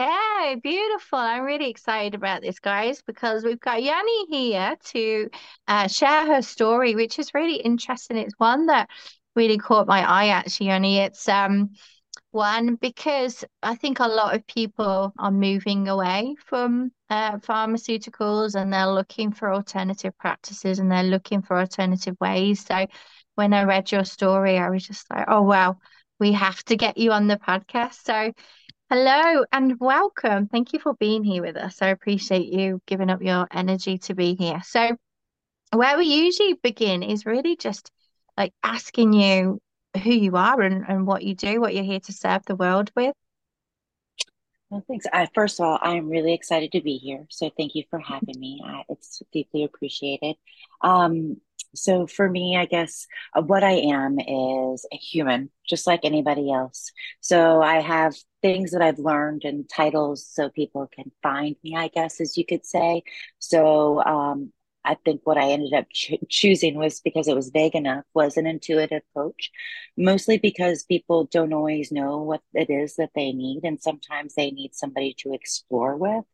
Okay, beautiful. I'm really excited about this, guys, because we've got Juanie here to uh, share her story, which is really interesting. It's one that really caught my eye, actually, Juanie. It's um one because I think a lot of people are moving away from uh, pharmaceuticals and they're looking for alternative practices and they're looking for alternative ways. So when I read your story, I was just like, oh wow, we have to get you on the podcast. So Hello and welcome. Thank you for being here with us. I appreciate you giving up your energy to be here. So, where we usually begin is really just like asking you who you are and, and what you do, what you're here to serve the world with. Well, thanks. I, first of all, I'm really excited to be here. So, thank you for having me. I, it's deeply appreciated. Um, so for me, I guess uh, what I am is a human, just like anybody else. So I have things that I've learned and titles so people can find me, I guess, as you could say. So um, I think what I ended up cho- choosing was because it was vague enough, was an intuitive coach, mostly because people don't always know what it is that they need. And sometimes they need somebody to explore with.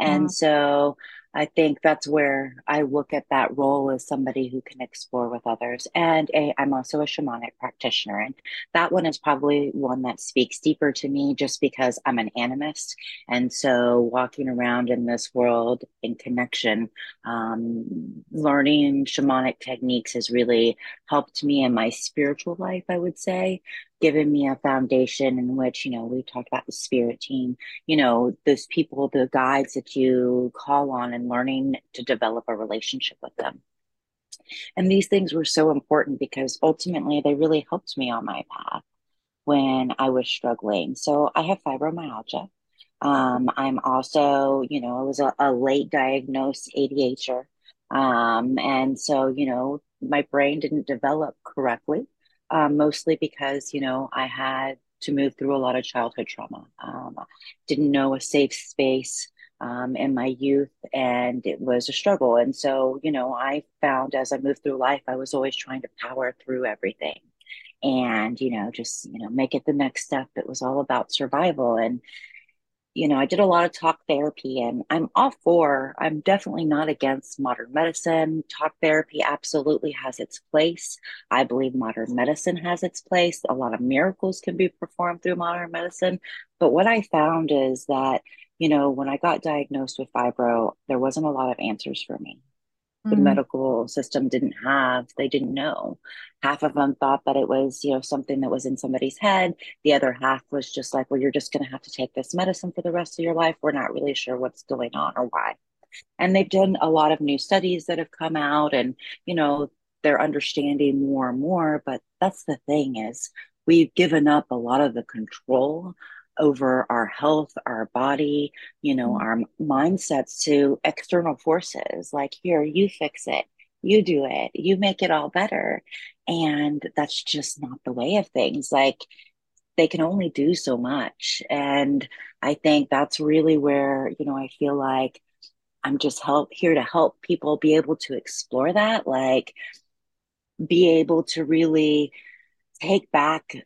And mm. so I think that's where I look at that role as somebody who can explore with others. And i am also a shamanic practitioner. And that one is probably one that speaks deeper to me just because I'm an animist. And so walking around in this world in connection, um, learning shamanic techniques has really helped me in my spiritual life, I would say given me a foundation in which, you know, we talked about the spirit team, you know, those people, the guides that you call on and learning to develop a relationship with them. And these things were so important because ultimately they really helped me on my path when I was struggling. So I have fibromyalgia. Um, I'm also, you know, I was a, a late diagnosed ADHD. Um, and so, you know, my brain didn't develop correctly um, mostly because, you know, I had to move through a lot of childhood trauma. Um, didn't know a safe space um, in my youth, and it was a struggle. And so, you know, I found as I moved through life, I was always trying to power through everything and, you know, just, you know, make it the next step. It was all about survival. And, you know, I did a lot of talk therapy and I'm all for, I'm definitely not against modern medicine. Talk therapy absolutely has its place. I believe modern medicine has its place. A lot of miracles can be performed through modern medicine. But what I found is that, you know, when I got diagnosed with fibro, there wasn't a lot of answers for me the mm. medical system didn't have they didn't know. Half of them thought that it was you know something that was in somebody's head. The other half was just like well you're just going to have to take this medicine for the rest of your life. We're not really sure what's going on or why. And they've done a lot of new studies that have come out and you know they're understanding more and more but that's the thing is we've given up a lot of the control over our health, our body, you know, mm-hmm. our mindsets to external forces like, here, you fix it, you do it, you make it all better. And that's just not the way of things. Like, they can only do so much. And I think that's really where, you know, I feel like I'm just help here to help people be able to explore that, like be able to really take back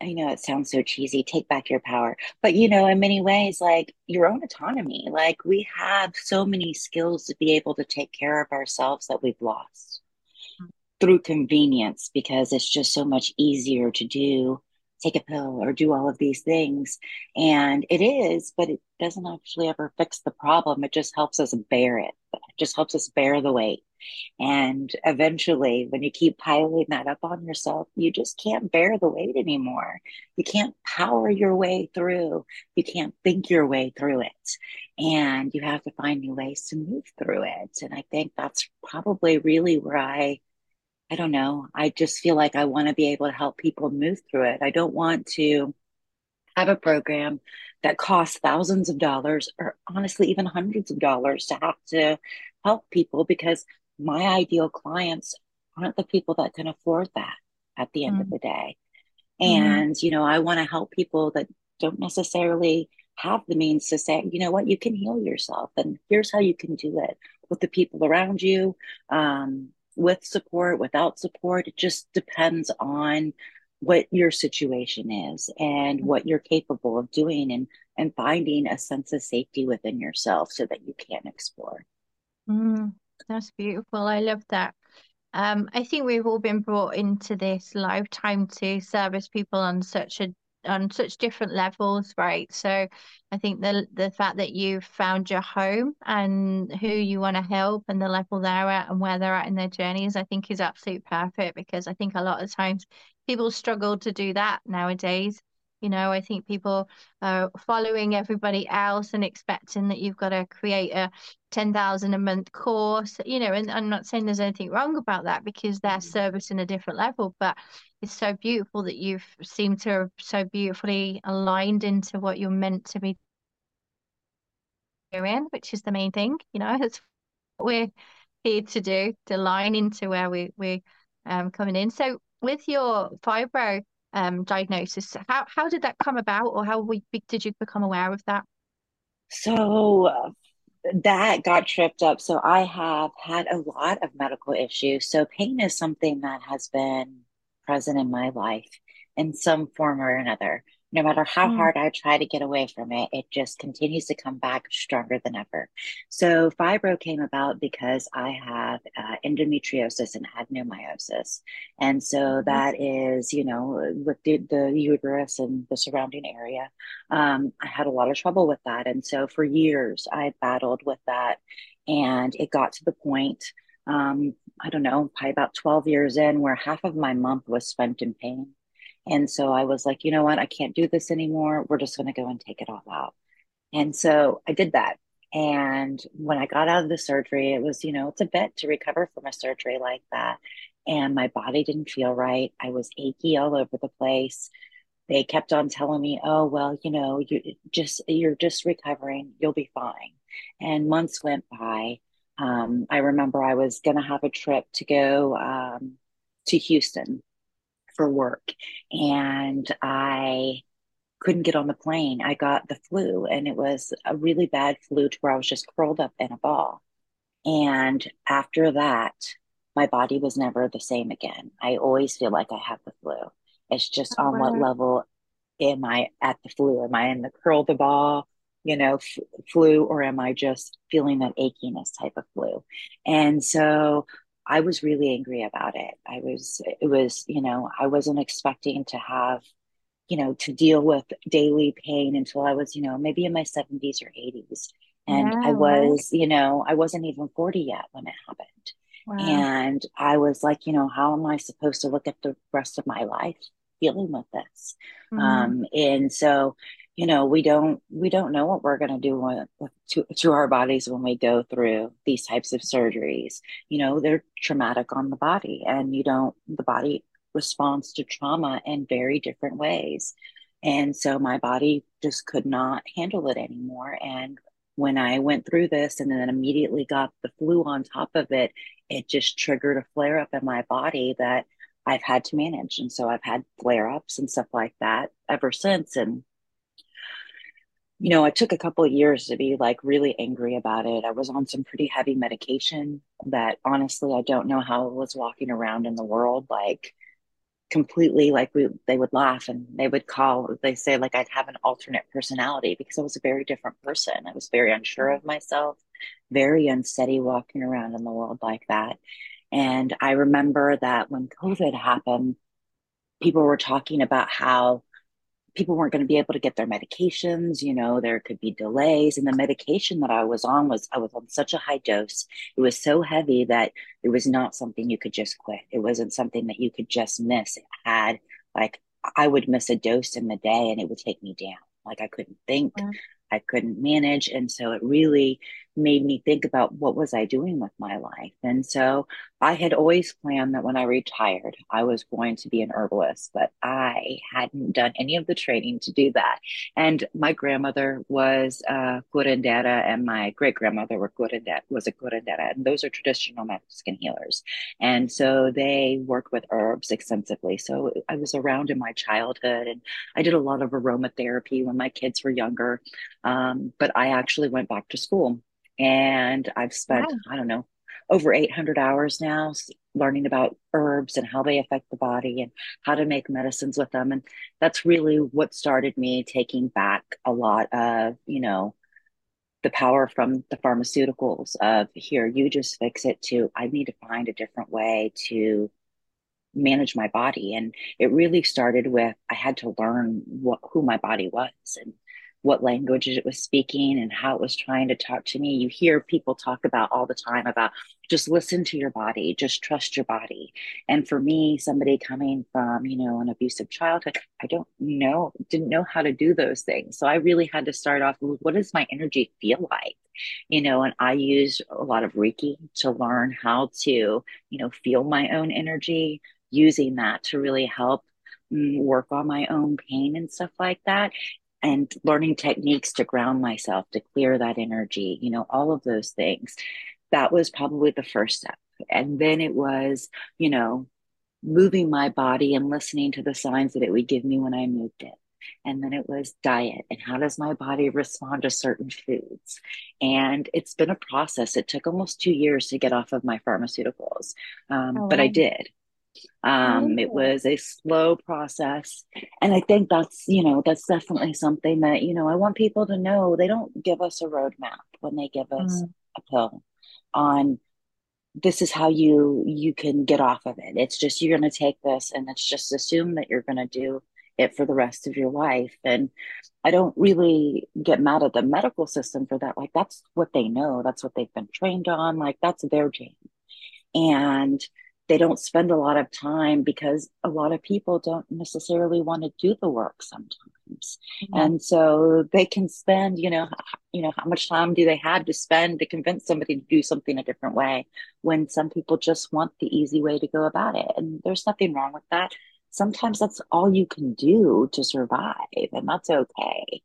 I know it sounds so cheesy, take back your power. But you know, in many ways, like your own autonomy, like we have so many skills to be able to take care of ourselves that we've lost mm-hmm. through convenience because it's just so much easier to do take a pill or do all of these things. And it is, but it doesn't actually ever fix the problem. It just helps us bear it. It just helps us bear the weight. And eventually, when you keep piling that up on yourself, you just can't bear the weight anymore. You can't power your way through. You can't think your way through it. And you have to find new ways to move through it. And I think that's probably really where I I don't know. I just feel like I want to be able to help people move through it. I don't want to have a program that costs thousands of dollars or honestly even hundreds of dollars to have to help people because my ideal clients aren't the people that can afford that at the end mm. of the day. Mm-hmm. And, mm. you know, I want to help people that don't necessarily have the means to say, you know what, you can heal yourself and here's how you can do it with the people around you. Um, with support, without support. It just depends on what your situation is and what you're capable of doing and and finding a sense of safety within yourself so that you can explore. Mm, that's beautiful. I love that. Um, I think we've all been brought into this lifetime to service people on such a on such different levels, right? So I think the the fact that you've found your home and who you want to help and the level they're at and where they're at in their journeys, I think is absolutely perfect because I think a lot of times people struggle to do that nowadays. You know, I think people are following everybody else and expecting that you've got to create a 10,000 a month course, you know, and I'm not saying there's anything wrong about that because they're mm-hmm. servicing a different level, but it's so beautiful that you've seemed to have so beautifully aligned into what you're meant to be doing, which is the main thing, you know, that's what we're here to do, to align into where we, we're um, coming in. So with your fibro um, diagnosis. How how did that come about, or how we, did you become aware of that? So uh, that got tripped up. So I have had a lot of medical issues. So pain is something that has been present in my life in some form or another no matter how mm. hard I try to get away from it, it just continues to come back stronger than ever. So, fibro came about because I have uh, endometriosis and adenomyosis. And so, mm-hmm. that is, you know, with the, the, uterus and the surrounding area. Um, I had a lot of trouble with that. And so, for years, I battled with that. And it got to the point, um, I don't know, probably about 12 years in, where half of my month was spent in pain and so I was like, you know what? I can't do this anymore. We're just going to go and take it all out. And so I did that. And when I got out of the surgery, it was, you know, it's a bit to recover from a surgery like that. And my body didn't feel right. I was achy all over the place. They kept on telling me, oh, well, you know, you just, you're just recovering. You'll be fine. And months went by. Um, I remember I was going to have a trip to go um, to Houston for work and I couldn't get on the plane. I got the flu and it was a really bad flu to where I was just curled up in a ball. And after that, my body was never the same again. I always feel like I have the flu. It's just oh, on wow. what level am I at the flu? Am I in the curl the ball, you know, f- flu, or am I just feeling that achiness type of flu? And so I was really angry about it. I was, it was, you know, I wasn't expecting to have, you know, to deal with daily pain until I was, you know, maybe in my 70s or 80s. And I was, you know, I wasn't even 40 yet when it happened. Wow. And I was like, you know, how am I supposed to look at the rest of my life dealing with this? Mm-hmm. Um, and so, you know we don't we don't know what we're going to do to, to our bodies when we go through these types of surgeries. You know they're traumatic on the body and you don't the body responds to trauma in very different ways. And so my body just could not handle it anymore. And when i went through this and then immediately got the flu on top of it it just triggered a flare up in my body that i've had to manage. And so i've had flare ups and stuff like that ever since. And you know, it took a couple of years to be like really angry about it. I was on some pretty heavy medication that honestly, I don't know how I was walking around in the world like completely like we they would laugh and they would call they say like I'd have an alternate personality because I was a very different person. I was very unsure of myself, very unsteady walking around in the world like that. And I remember that when COVID happened, people were talking about how people weren't going to be able to get their medications you know there could be delays and the medication that i was on was i was on such a high dose it was so heavy that it was not something you could just quit it wasn't something that you could just miss it had like i would miss a dose in the day and it would take me down like i couldn't think yeah. i couldn't manage and so it really made me think about what was I doing with my life. And so I had always planned that when I retired, I was going to be an herbalist, but I hadn't done any of the training to do that. And my grandmother was a curandera and my great grandmother were was a curandera. And those are traditional Mexican healers. And so they worked with herbs extensively. So I was around in my childhood and I did a lot of aromatherapy when my kids were younger. Um, but I actually went back to school and I've spent, wow. I don't know, over 800 hours now learning about herbs and how they affect the body and how to make medicines with them. And that's really what started me taking back a lot of you know the power from the pharmaceuticals of here you just fix it to i need to find a different way to manage my body. And it really started with i had to learn what who my body was and what language it was speaking and how it was trying to talk to me. You hear people talk about all the time about just listen to your body, just trust your body. And for me, somebody coming from, you know, an abusive childhood, I don't know, didn't know how to do those things. So I really had to start off with what does my energy feel like? You know, and I use a lot of Reiki to learn how to, you know, feel my own energy, using that to really help mm, work on my own pain and stuff like that and learning techniques to ground myself, to clear that energy, you know, all of those things. That was probably the first step. And then it was, you know, moving my body and listening to the signs that it would give me when I moved it. And then it was diet and how does my body respond to certain foods? And it's been a process. It took almost two years to get off of my pharmaceuticals, um, oh, but I did. Um, it was a slow process. And I think that's, you know, that's definitely something that, you know, I want people to know they don't give us a roadmap when they give us mm. a pill on this is how you you can get off of it. It's just you're gonna take this and it's just assume that you're gonna do it for the rest of your life. And I don't really get mad at the medical system for that. Like that's what they know, that's what they've been trained on, like that's their jam. And they don't spend a lot of time because a lot of people don't necessarily want to do the work sometimes. Mm-hmm. and so they can spend you know you know how much time do they have to spend to convince somebody to do something a different way when some people just want the easy way to go about it. And there's nothing wrong with that. Sometimes that's all you can do to survive and that's okay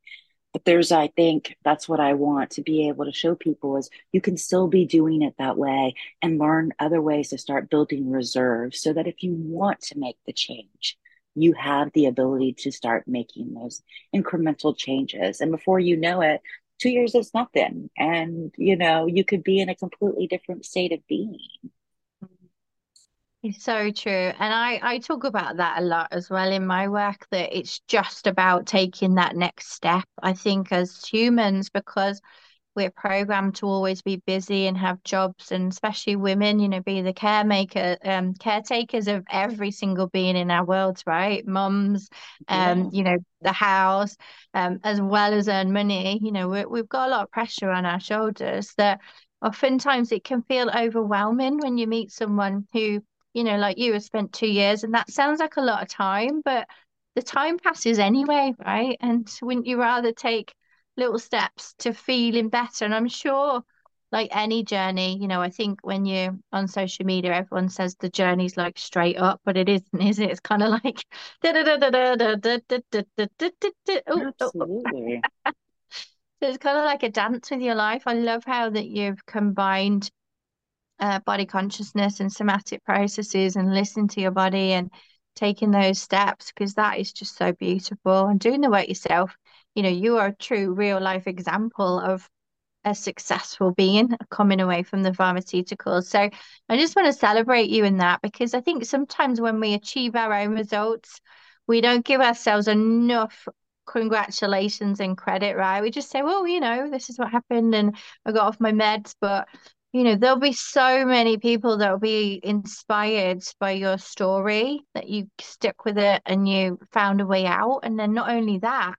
but there's i think that's what i want to be able to show people is you can still be doing it that way and learn other ways to start building reserves so that if you want to make the change you have the ability to start making those incremental changes. And before you know it two years is nothing. And you know you could be in a completely different state of being it's so true. And I, I talk about that a lot as well in my work, that it's just about taking that next step. I think as humans, because we're programmed to always be busy and have jobs, and especially women, you know, be the caremaker, um, caretakers of every single being in our worlds, right? Mums, um, yeah. you know, the house, um, as well as earn money. You know, we we've got a lot of pressure on our shoulders that oftentimes it can feel overwhelming when you meet someone who you know, like you have spent two years, and that sounds like a lot of time, but the time passes anyway, right? And wouldn't you rather take little steps to feeling better? And I'm sure, like any journey, you know, I think when you're on social media, everyone says the journey's like straight up, but it isn't, is it? It's kind of like absolutely. So it's kind of like a dance with your life. I love how that you've combined uh, body consciousness and somatic processes and listening to your body and taking those steps because that is just so beautiful. And doing the work yourself you know you are a true real life example of a successful being coming away from the pharmaceuticals. So i just want to celebrate you in that because i think sometimes when we achieve our own results we don't give ourselves enough congratulations and credit right? We just say well you know this is what happened and i got off my meds but you know, there'll be so many people that will be inspired by your story that you stuck with it and you found a way out. And then not only that,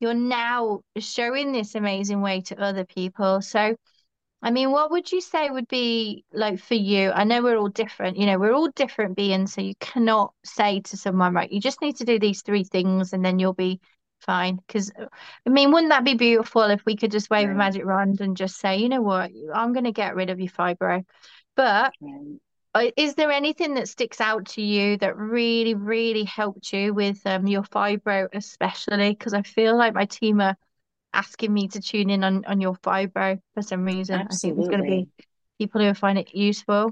you're now showing this amazing way to other people. So, I mean, what would you say would be like for you? I know we're all different, you know, we're all different beings. So you cannot say to someone, right, you just need to do these three things and then you'll be fine. Because, I mean, wouldn't that be beautiful if we could just wave right. a magic wand and just say, you know what, I'm going to get rid of your fibro. But right. is there anything that sticks out to you that really, really helped you with um, your fibro, especially? Because I feel like my team are asking me to tune in on, on your fibro for some reason. Absolutely. I think there's going to be people who find it useful.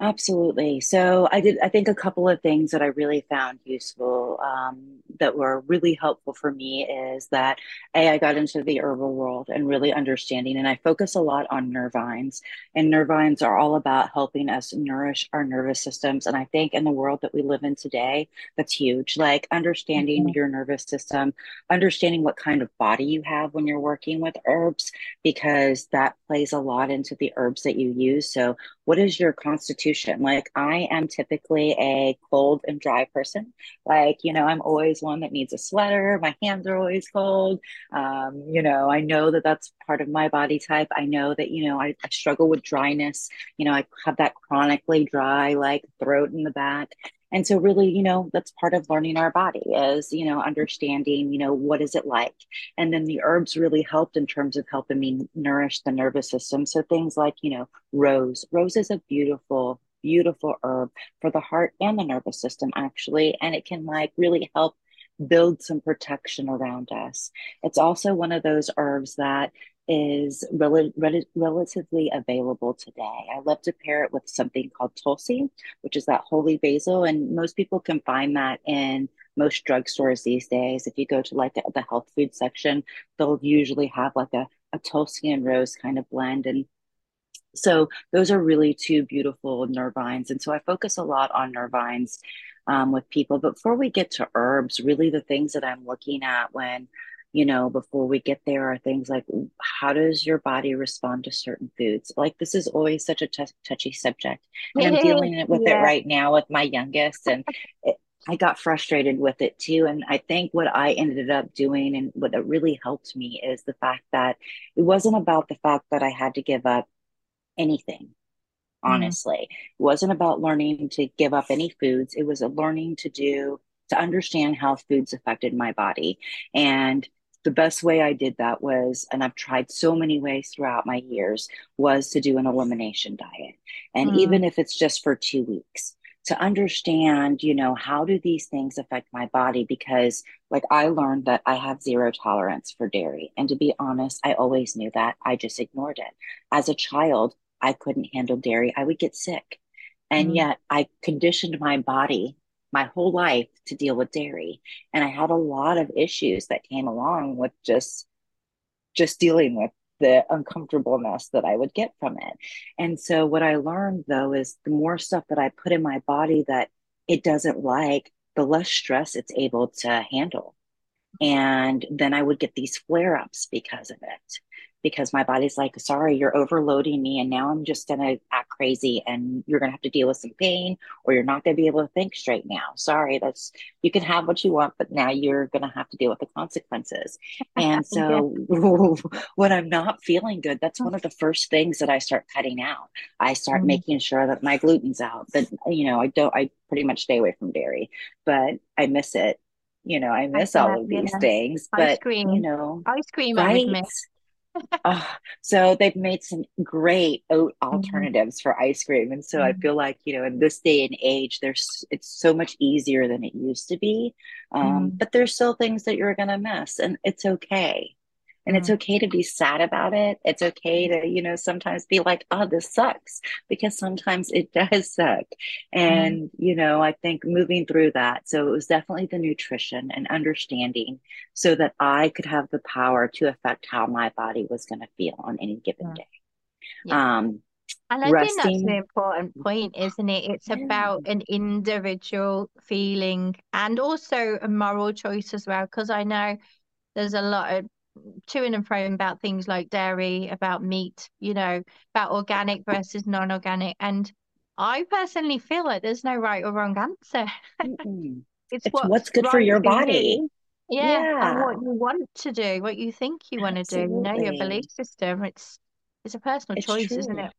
Absolutely. So I did, I think a couple of things that I really found useful um, that were really helpful for me is that A, I got into the herbal world and really understanding, and I focus a lot on nervines. And nervines are all about helping us nourish our nervous systems. And I think in the world that we live in today, that's huge. Like understanding Mhm. your nervous system, understanding what kind of body you have when you're working with herbs, because that plays a lot into the herbs that you use. So what is your constitution? Like, I am typically a cold and dry person. Like, you know, I'm always one that needs a sweater. My hands are always cold. Um, you know, I know that that's part of my body type. I know that, you know, I, I struggle with dryness. You know, I have that chronically dry, like throat in the back. And so really, you know, that's part of learning our body is, you know, understanding, you know, what is it like? And then the herbs really helped in terms of helping me nourish the nervous system. So things like, you know, rose. Rose is a beautiful, beautiful herb for the heart and the nervous system, actually. And it can like really help build some protection around us. It's also one of those herbs that is rel- rel- relatively available today. I love to pair it with something called Tulsi, which is that holy basil. And most people can find that in most drugstores these days. If you go to like the, the health food section, they'll usually have like a, a Tulsi and rose kind of blend. And so those are really two beautiful nervines. And so I focus a lot on nervines um, with people. But before we get to herbs, really the things that I'm looking at when, you know, before we get there are things like how does your body respond to certain foods? Like this is always such a t- touchy subject. And I'm dealing with it right now with my youngest. And it, I got frustrated with it too. And I think what I ended up doing and what really helped me is the fact that it wasn't about the fact that I had to give up anything, Mm, honestly. It wasn't about learning to give up any foods. It was a learning to do, to understand how foods affected my body. And the best way I did that was, and I've tried so many ways throughout my years, was to do an elimination diet. And mm, even if it's just for two weeks, to understand, you know, how do these things affect my body? Because, like, I learned that I have zero tolerance for dairy. And to be honest, I always knew that. I just ignored it. As a child, I couldn't handle dairy. I would get sick. And mm. yet I conditioned my body my whole life to deal with dairy. And I had a lot of issues that came along with just just dealing with the uncomfortableness that I would get from it. And so what I learned though is the more stuff that I put in my body that it doesn't like, the less stress it's able to handle. And then I would get these flare ups because of it, because my body's like, sorry, you're overloading me. And now I'm just going to act crazy and you're going to have to deal with some pain or you're not going to be able to think straight now. Sorry, that's, you can have what you want, but now you're going to have to deal with the consequences. And Yeah. so when I'm not feeling good, that's one of the first things that I start cutting out. I start Mm, making sure that my gluten's out, that, you know, I don't, I pretty much stay away from dairy, but I miss it you know, I I miss all bet, of these things, Ice but you know, Ice cream I miss. Uh, so they've made some great oat Mm, alternatives for ice cream. And so I mm, feel like, you know, in this day and age, there's it's so much easier than it used to be. Um, mm, but there's still things that you're gonna miss, and it's okay. And it's mm. okay to be sad about it. It's okay to, you know, sometimes be like, oh, this sucks, because sometimes it does suck. Mm, And, you know, I think moving through that. So it was definitely the nutrition and understanding so that I could have the power to affect how my body was going to feel on any given mm. day. Yeah. Um, And I think that's an important point, isn't it? It's about an individual feeling and also a moral choice as well. Because I know there's a lot of to and fro about things like dairy, about meat, you know, about organic versus non-organic. And I personally feel like there's no right or wrong answer. It's it's what's what's good for your body. you. Yeah, and what you want to do, what you think you want to do, you know, your belief system. It's it's a personal It's choice, isn't it?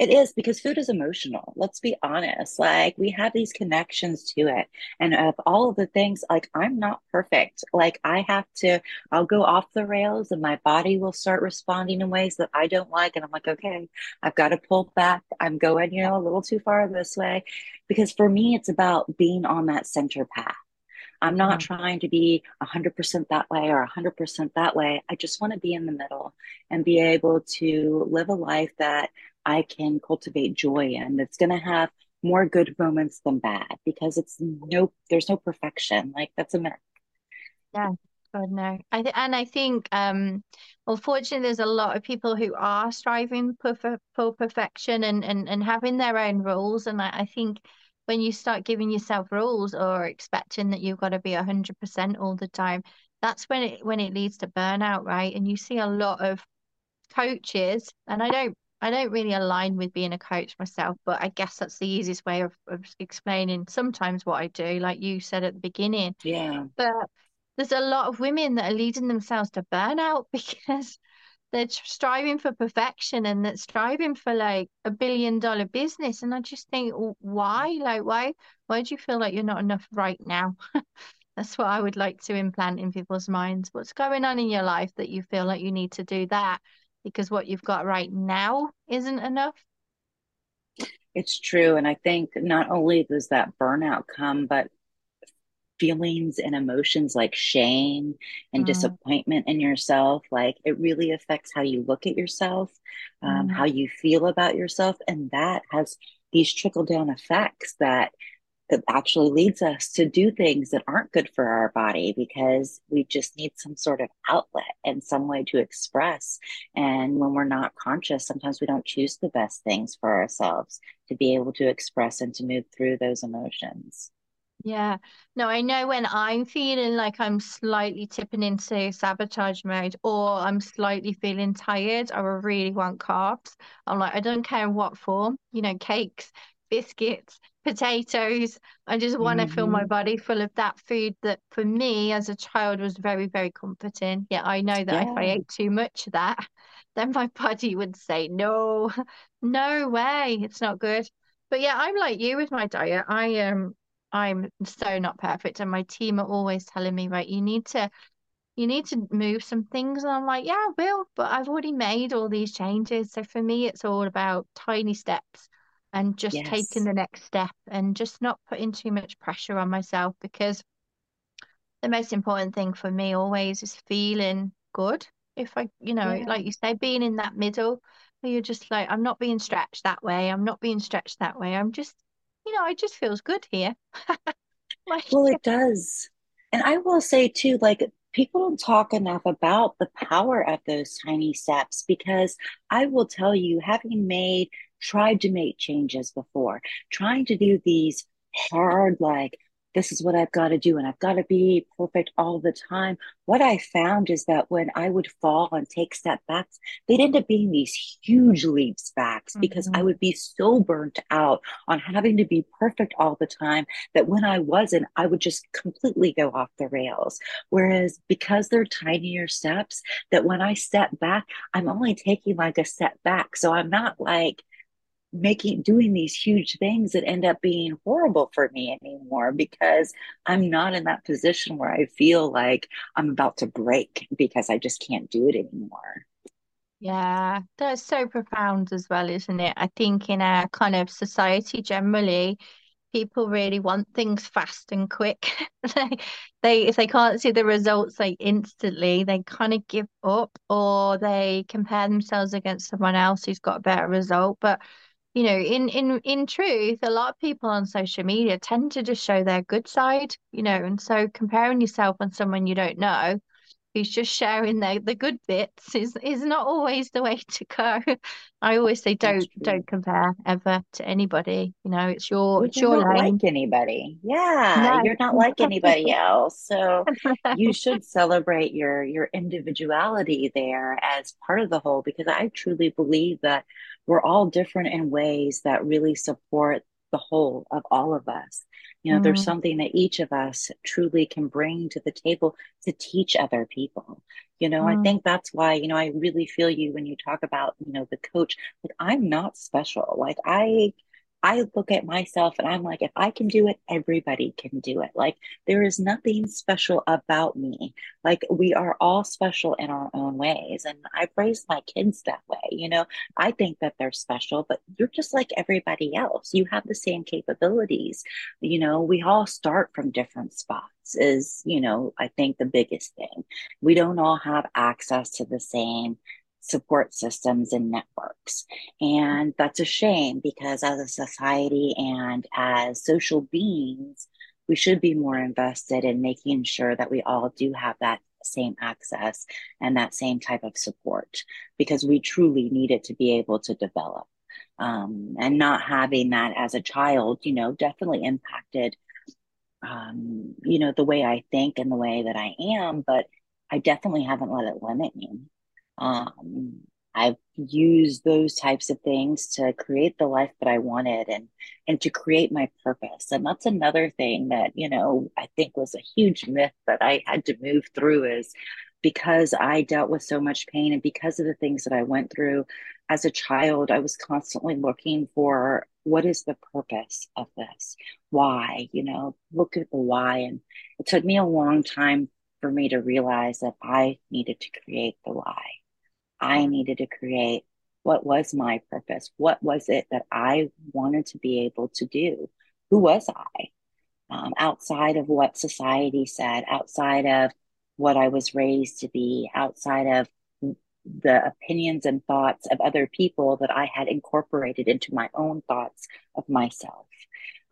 It is because food is emotional. Let's be honest. Like we have these connections to it. And of all of the things, like I'm not perfect. Like I have to, I'll go off the rails and my body will start responding in ways that I don't like. And I'm like, okay, I've got to pull back. I'm going, you know, a little too far this way. Because for me, it's about being on that center path. I'm not Mm, trying to be 100% that way or 100% that way. I just want to be in the middle and be able to live a life that I can cultivate joy in that's going to have more good moments than bad because it's no, there's no perfection. Like that's a myth. Yeah. God no. I th and I think um unfortunately there's a lot of people who are striving for for, for perfection and, and and having their own rules and I, I think when you start giving yourself rules or expecting that you've got to be 100% all the time that's when it when it leads to burnout right and you see a lot of coaches and I don't I don't really align with being a coach myself but I guess that's the easiest way of, of explaining sometimes what I do like you said at the beginning Yeah. but there's a lot of women that are leading themselves to burnout because they're striving for perfection and they're striving for like a billion dollar business. And I just think, why? Like, why? Why do you feel like you're not enough right now? That's what I would like to implant in people's minds. What's going on in your life that you feel like you need to do that because what you've got right now isn't enough? It's true. And I think not only does that burnout come, but feelings and emotions like shame and mm. disappointment in yourself like it really affects how you look at yourself um, mm. how you feel about yourself and that has these trickle down effects that that actually leads us to do things that aren't good for our body because we just need some sort of outlet and some way to express. And when we're not conscious, sometimes we don't choose the best things for ourselves to be able to express and to move through those emotions. Yeah. No, I know when I'm feeling like I'm slightly tipping into sabotage mode or I'm slightly feeling tired or I really want carbs. I'm like, I don't care what form, you know, cakes, biscuits, potatoes. I just want to mm-hmm. fill my mm-hmm. body full of that food that for me as a child was very, very comforting. Yeah, I know that yeah. if I ate too much of that, then my body would say, no, no way, it's not good. But yeah, I'm like you with my diet. I um I'm so not perfect, and my team are always telling me, right, you need to you need to move some things. And I'm like, yeah, I will, but I've already made all these changes. So for me, it's all about tiny steps and just yes. taking the next step and just not putting too much pressure on myself because the most important thing for me always is feeling good. If I, you know, yeah. like you say, being in that middle where you're just like, I'm not being stretched that way, I'm not being stretched that way. I'm just you know, it just feels good here. like, well, it does. And I will say too, like people don't talk enough about the power of those tiny steps because I will tell you, having made, tried to make changes before, trying to do these hard, like this is what I've got to do and I've got to be perfect all the time. What I found is that when I would fall and take step backs, they'd end up being these huge leaps backs mm-hmm. because I mm-hmm. would be so burnt out on having to be perfect all the time that when I wasn't, I would just completely go off the rails. Whereas because they're tinier steps, that when I step back, I'm only taking like a step back. So I'm not like, making doing these huge things that end up being horrible for me anymore because I'm not in that position where I feel like I'm about to break because I just can't do it anymore. Yeah, that's so profound as well, isn't it? I think in our kind of society generally, people really want things fast and quick. they, they if they can't see the results like instantly, they kind of give up or they compare themselves against someone else who's got a better result. But you know, in in in truth, a lot of people on social media tend to just show their good side, you know, and so comparing yourself on someone you don't know who's just sharing their the good bits is is not always the way to go. I always say don't don't compare ever to anybody. You know, it's your it's your not lane. like anybody. Yeah, no. you're not like anybody else. So you should celebrate your your individuality there as part of the whole because I truly believe that we're all different in ways that really support the whole of all of us. You know, mm-hmm. there's something that each of us truly can bring to the table to teach other people. You know, mm-hmm. I think that's why, you know, I really feel you when you talk about, you know, the coach. Like, I'm not special. Like, I I look at myself and I'm like, if I can do it, everybody can do it. Like, there is nothing special about me. Like, we are all special in our own ways. And I've raised my kids that way. You know, I think that they're special, but you're just like everybody else. You have the same capabilities. You know, we all start from different spots, is, you know, I think the biggest thing. We don't all have access to the same support systems and networks. And that's a shame because as a society and as social beings, we should be more invested in making sure that we all do have that same access and that same type of support because we truly need it to be able to develop. Um, and not having that as a child, you know, definitely impacted, um, you know, the way I think and the way that I am, but I definitely haven't let it limit me. Um, I've used those types of things to create the life that I wanted and and to create my purpose. And that's another thing that, you know, I think was a huge myth that I had to move through is because I dealt with so much pain and because of the things that I went through as a child, I was constantly looking for what is the purpose of this? Why? You know, look at the why. And it took me a long time for me to realize that I needed to create the why. I needed to create what was my purpose? What was it that I wanted to be able to do? Who was I? Um, outside of what society said, outside of what I was raised to be, outside of the opinions and thoughts of other people that I had incorporated into my own thoughts of myself.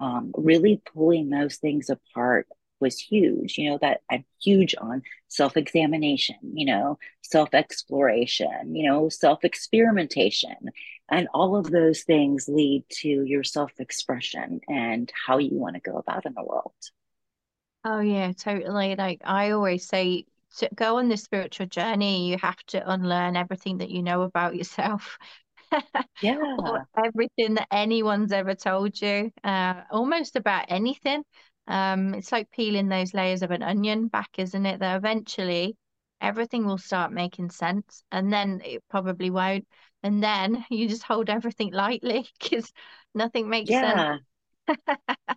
Um, really pulling those things apart was huge. You know, that I'm huge on self examination, you know, self exploration, you know, self experimentation. And all of those things lead to your self expression and how you want to go about in the world. Oh, yeah, totally. Like I always say, to go on this spiritual journey, you have to unlearn everything that you know about yourself. Yeah. everything that anyone's ever told you, uh, almost about anything. Um, it's like peeling those layers of an onion back, isn't it? That eventually everything will start making sense, and then it probably won't. And then you just hold everything lightly because nothing makes sense. Yeah.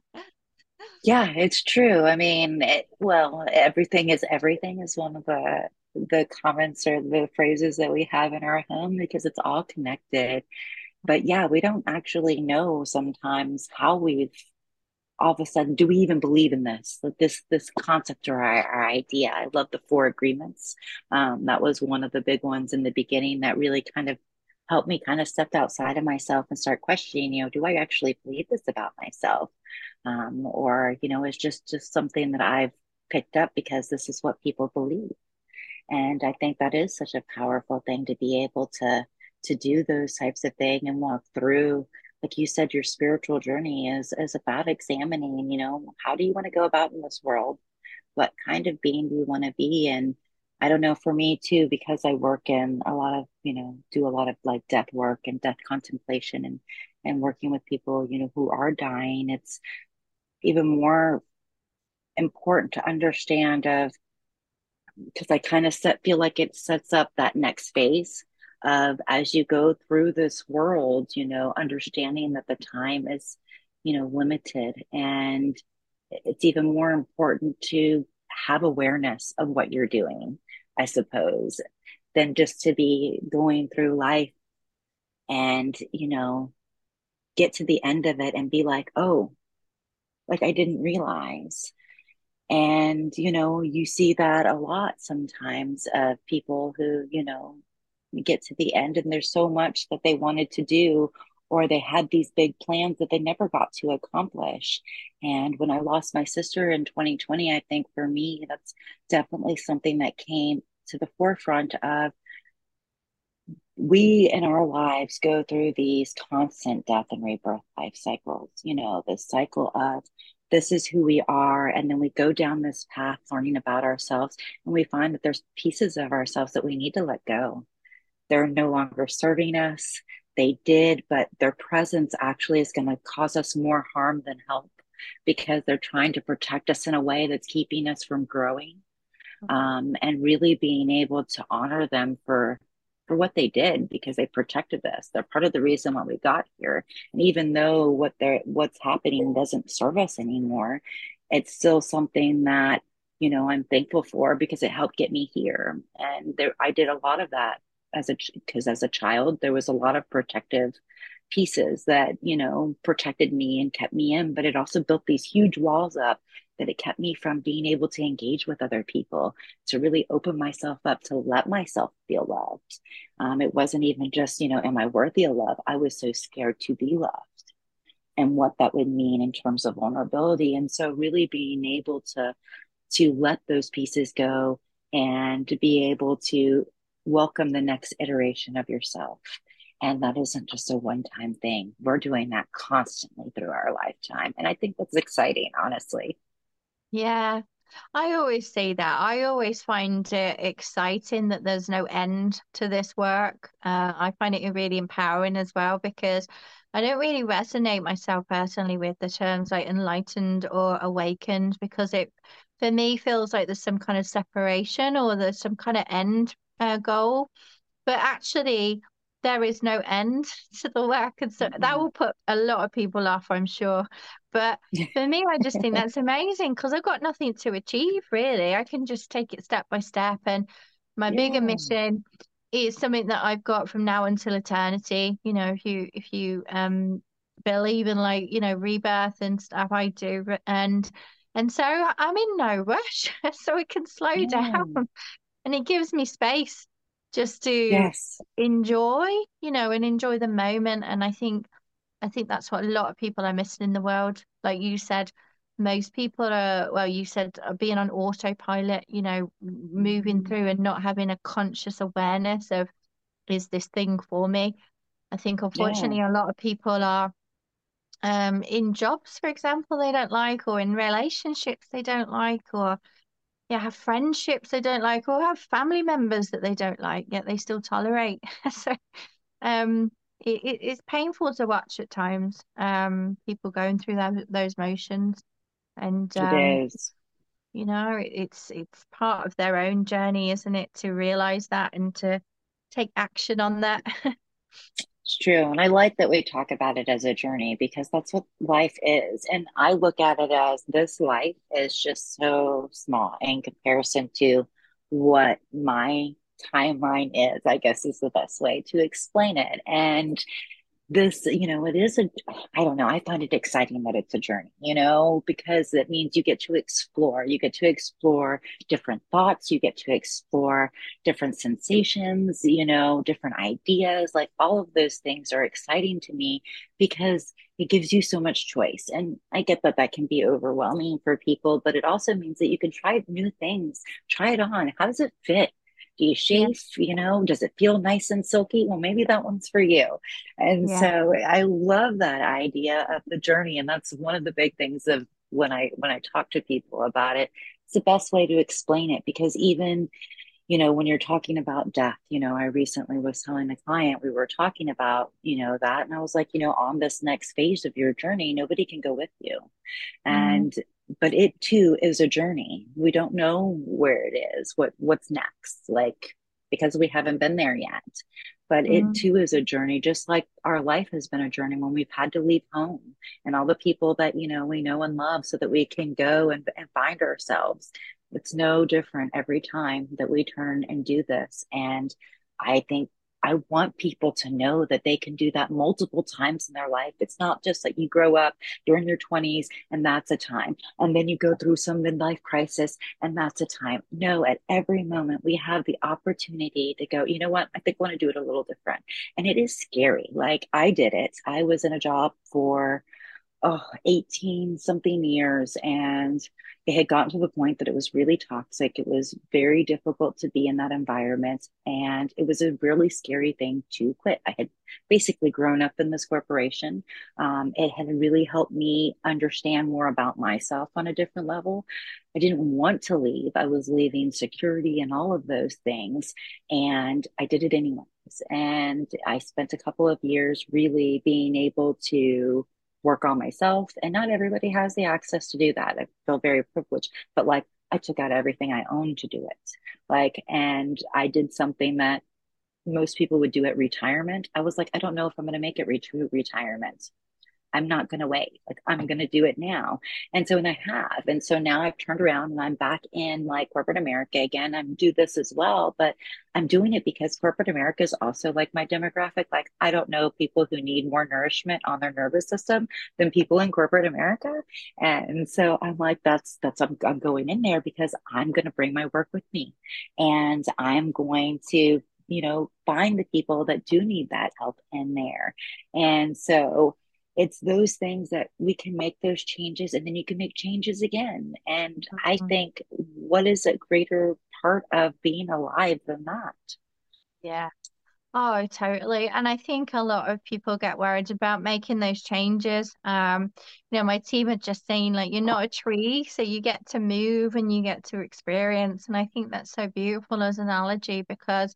Yeah, it's true. I mean, it, well, everything is everything is one of the the comments or the phrases that we have in our home because it's all connected. But yeah, we don't actually know sometimes how we've all of a sudden do we even believe in this? Like this this concept or our, our idea. I love the four agreements. Um, that was one of the big ones in the beginning that really kind of helped me kind of step outside of myself and start questioning you know do i actually believe this about myself? Um, or you know is just just something that i've picked up because this is what people believe. And i think that is such a powerful thing to be able to to do those types of things and walk through like you said, your spiritual journey is is about examining, you know, how do you want to go about in this world? What kind of being do you want to be? And I don't know, for me too, because I work in a lot of, you know, do a lot of like death work and death contemplation and and working with people, you know, who are dying, it's even more important to understand of because I kind of feel like it sets up that next phase of as you go through this world, you know, understanding that the time is, you know, limited. And it's even more important to have awareness of what you're doing, I suppose, than just to be going through life and, you know, get to the end of it and be like, oh, like I didn't realize. And, you know, you see that a lot sometimes of people who, you know, get to the end and there's so much that they wanted to do or they had these big plans that they never got to accomplish. And when I lost my sister in 2020, I think for me, that's definitely something that came to the forefront of we in our lives go through these constant death and rebirth life cycles, you know, this cycle of this is who we are. And then we go down this path learning about ourselves and we find that there's pieces of ourselves that we need to let go they're no longer serving us. They did, but their presence actually is going to cause us more harm than help because they're trying to protect us in a way that's keeping us from growing um, and really being able to honor them for for what they did because they protected us. They're part of the reason why we got here. And even though what they're what's happening doesn't serve us anymore, it's still something that you know I'm thankful for because it helped get me here. And there, I did a lot of that as a because as a child there was a lot of protective pieces that you know protected me and kept me in but it also built these huge walls up that it kept me from being able to engage with other people, to really open myself up, to let myself feel loved. Um, it wasn't even just, you know, am I worthy of love? I was so scared to be loved and what that would mean in terms of vulnerability. And so really being able to to let those pieces go and to be able to welcome the next iteration of yourself. And that isn't just a one time thing. We're doing that constantly through our lifetime. And I think that's exciting, honestly. Yeah. I always say that. I always find it exciting that there's no end to this work. Uh, I find it really empowering as well because I don't really resonate myself personally with the terms like enlightened or awakened because it, for me, feels like there's some kind of separation or there's some kind of end uh, goal. But actually, there is no end to the work. And so mm-hmm. that will put a lot of people off, I'm sure. But for me, I just think that's amazing because I've got nothing to achieve really. I can just take it step by step. And my yeah. bigger mission is something that I've got from now until eternity. You know, if you if you um believe in like, you know, rebirth and stuff, I do. And and so I'm in no rush. so it can slow yeah. down. And it gives me space just to yes. enjoy, you know, and enjoy the moment. And I think I think that's what a lot of people are missing in the world. Like you said, most people are well, you said are being on autopilot, you know, moving mm-hmm. through and not having a conscious awareness of is this thing for me? I think unfortunately yeah. a lot of people are um in jobs, for example, they don't like, or in relationships they don't like, or yeah, have friendships they don't like, or have family members that they don't like, yet they still tolerate. so um, it, it's painful to watch at times. Um, people going through that, those motions, and um, it is. You know, it's it's part of their own journey, isn't it, to realize that and to take action on that. It's true. And I like that we talk about it as a journey because that's what life is. And I look at it as this life is just so small in comparison to what my timeline is, I guess is the best way to explain it. And this, you know, it is a, I don't know, I find it exciting that it's a journey, you know, because it means you get to explore, you get to explore different thoughts, you get to explore different sensations, you know, different ideas. Like all of those things are exciting to me because it gives you so much choice. And I get that that can be overwhelming for people, but it also means that you can try new things, try it on. How does it fit? Do you shave? Yeah. You know, does it feel nice and silky? Well, maybe that one's for you. And yeah. so I love that idea of the journey. And that's one of the big things of when I when I talk to people about it. It's the best way to explain it because even you know when you're talking about death you know i recently was telling a client we were talking about you know that and i was like you know on this next phase of your journey nobody can go with you mm-hmm. and but it too is a journey. We don't know where it is, what what's next, like because we haven't been there yet. But mm-hmm. it too is a journey, just like our life has been a journey when we've had to leave home and all the people that you know we know and love, so that we can go and, and find ourselves. It's no different every time that we turn and do this. And I think I want people to know that they can do that multiple times in their life. It's not just like you grow up, you're in your 20s, and that's a time. And then you go through some midlife crisis, and that's a time. No, at every moment, we have the opportunity to go, you know what? I think I want to do it a little different. And it is scary. Like I did it. I was in a job for oh, 18 something years and it had gotten to the point that it was really toxic. It was very difficult to be in that environment. And it was a really scary thing to quit. I had basically grown up in this corporation. Um, it had really helped me understand more about myself on a different level. I didn't want to leave. I was leaving security and all of those things. And I did it anyways. And I spent a couple of years really being able to work on myself. And not everybody has the access to do that. I feel very privileged, but like I took out everything I owned to do it. Like, and I did something that most people would do at retirement. I was like, I don't know if I'm going to make it re- retirement. I'm not going to wait. Like I'm going to do it now. And so, and I have. And so now I've turned around and I'm back in like corporate America again. I'm do this as well, but I'm doing it because corporate America is also like my demographic. Like I don't know people who need more nourishment on their nervous system than people in corporate America. And so I'm like, that's, that's, I'm, I'm going in there because I'm going to bring my work with me and I'm going to you know, find the people that do need that help in there. And so it's those things that we can make those changes and then you can make changes again. And mm-hmm. I think what is a greater part of being alive than that? Yeah. Oh, totally. And I think a lot of people get worried about making those changes. Um, you know, my team are just saying like you're not a tree, so you get to move and you get to experience. And I think that's so beautiful as an analogy because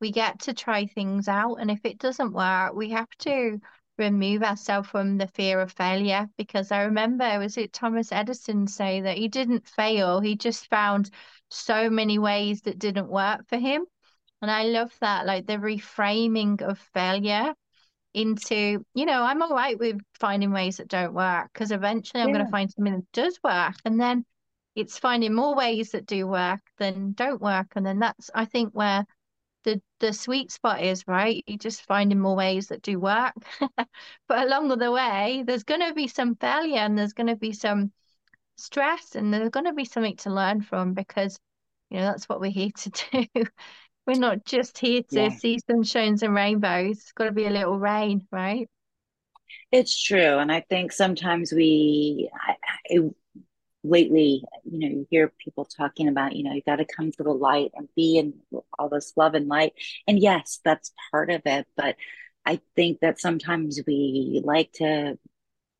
we get to try things out. And if it doesn't work, we have to remove ourselves from the fear of failure. Because I remember, was it Thomas Edison say that he didn't fail, he just found so many ways that didn't work for him. And I love that, like the reframing of failure into, you know, I'm all right with finding ways that don't work because eventually I'm yeah. going to find something that does work. And then it's finding more ways that do work than don't work. And then that's, I think, where the the sweet spot is right? You just finding more ways that do work. But along the way there's going to be some failure and there's going to be some stress and there's going to be something to learn from because you know that's what we're here to do. We're not just here to yeah. see sunshines and rainbows. It's got to be a little rain right? It's true and i think sometimes we I, it, lately, you know, you hear people talking about, you know, you got to come to the light and be in all this love and light. And yes, that's part of it. But I think that sometimes we like to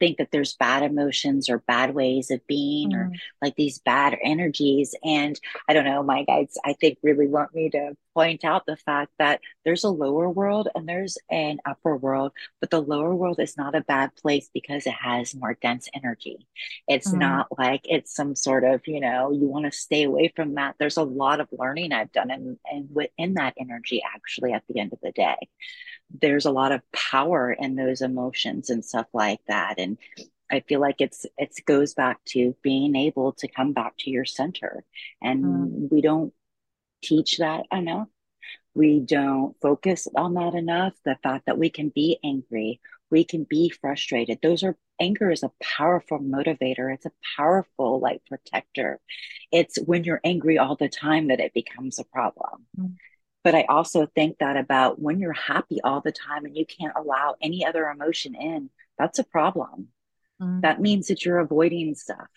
think that there's bad emotions or bad ways of being mm. or like these bad energies. And I don't know, my guides, I think, really want me to point out the fact that there's a lower world and there's an upper world, but the lower world is not a bad place because it has more dense energy. It's mm. not like it's some sort of, you know, you want to stay away from that. There's a lot of learning I've done and, and within that energy actually at the end of the day there's a lot of power in those emotions and stuff like that. And i feel like it's it goes back to being able to come back to your center. And mm. we don't teach that enough. We don't focus on that enough the fact that we can be angry we can be frustrated. Those are anger is a powerful motivator. It's a powerful like protector. It's when you're angry all the time that it becomes a problem. Mm. But I also think that about when you're happy all the time and you can't allow any other emotion in, that's a problem. Mm. That means that you're avoiding stuff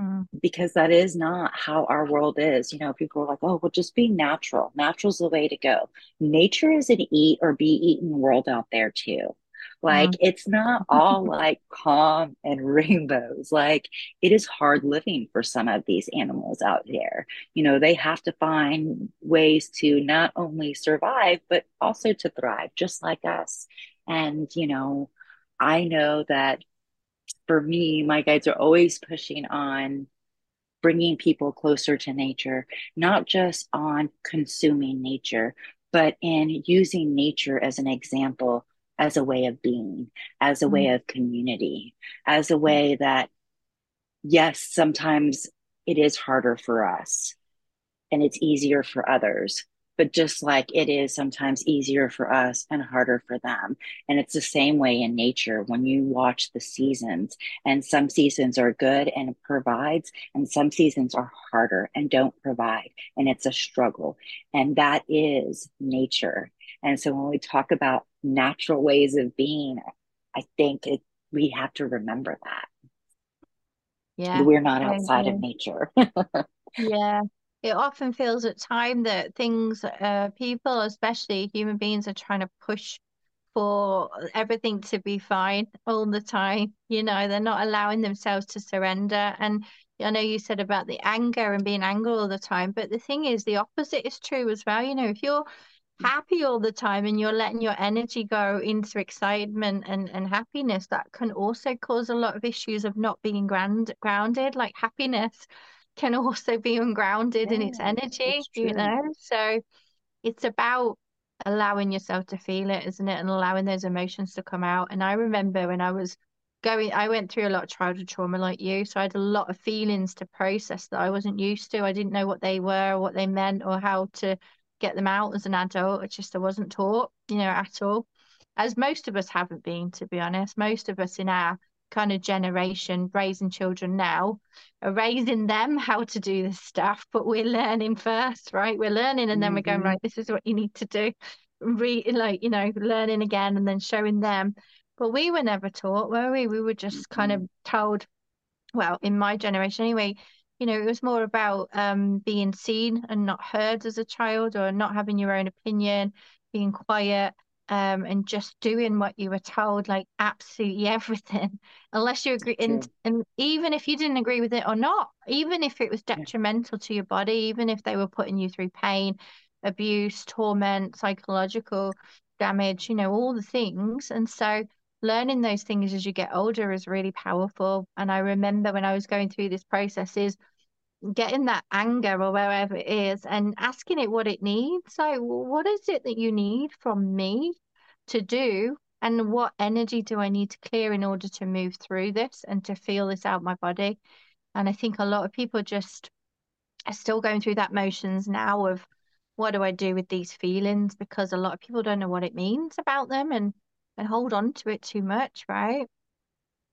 mm. because that is not how our world is. You know, people are like, oh, well, just be natural. Natural's the way to go. Nature is an eat or be eaten world out there too. Like mm-hmm. it's not all like calm and rainbows. Like it is hard living for some of these animals out there. You know, they have to find ways to not only survive, but also to thrive, just like us. And, you know, I know that for me, my guides are always pushing on bringing people closer to nature, not just on consuming nature, but in using nature as an example as a way of being, as a mm-hmm. way of community, as a way that, yes, sometimes it is harder for us and it's easier for others. But just like it is sometimes easier for us and harder for them. And it's the same way in nature when you watch the seasons, and some seasons are good and provides, and some seasons are harder and don't provide. And it's a struggle. And that is nature. And so when we talk about natural ways of being, I think it, we have to remember that. Yeah. We're not outside of nature. yeah. It often feels at time that things, uh, people, especially human beings, are trying to push for everything to be fine all the time. You know, they're not allowing themselves to surrender. And I know you said about the anger and being angry all the time, but the thing is, the opposite is true as well. You know, if you're happy all the time and you're letting your energy go into excitement and, and happiness, that can also cause a lot of issues of not being ground, grounded. Like happiness can also be ungrounded yeah, in its energy, you know? So it's about allowing yourself to feel it, isn't it? And allowing those emotions to come out. And I remember when I was going, I went through a lot of childhood trauma like you. So I had a lot of feelings to process that I wasn't used to. I didn't know what they were, or what they meant, or how to get them out as an adult. It's just I wasn't taught, you know, at all. As most of us haven't been, to be honest. Most of us in our kind of generation raising children now are raising them how to do this stuff, but we're learning first, right? We're learning and then mm-hmm. we're going, mm-hmm. right, this is what you need to do. Re like, you know, learning again and then showing them. But we were never taught, were we? We were just mm-hmm. kind of told, well, in my generation anyway, you know, it was more about um, being seen and not heard as a child or not having your own opinion, being quiet, um, and just doing what you were told, like absolutely everything, unless you agree. And, and even if you didn't agree with it or not, even if it was detrimental to your body, even if they were putting you through pain, abuse, torment, psychological damage, you know, all the things. And so, learning those things as you get older is really powerful. And I remember when I was going through this process is getting that anger or wherever it is and asking it what it needs. Like, what is it that you need from me to do? And what energy do I need to clear in order to move through this and to feel this out my body? And I think a lot of people just are still going through that motions now of what do I do with these feelings? Because a lot of people don't know what it means about them and and hold on to it too much, right?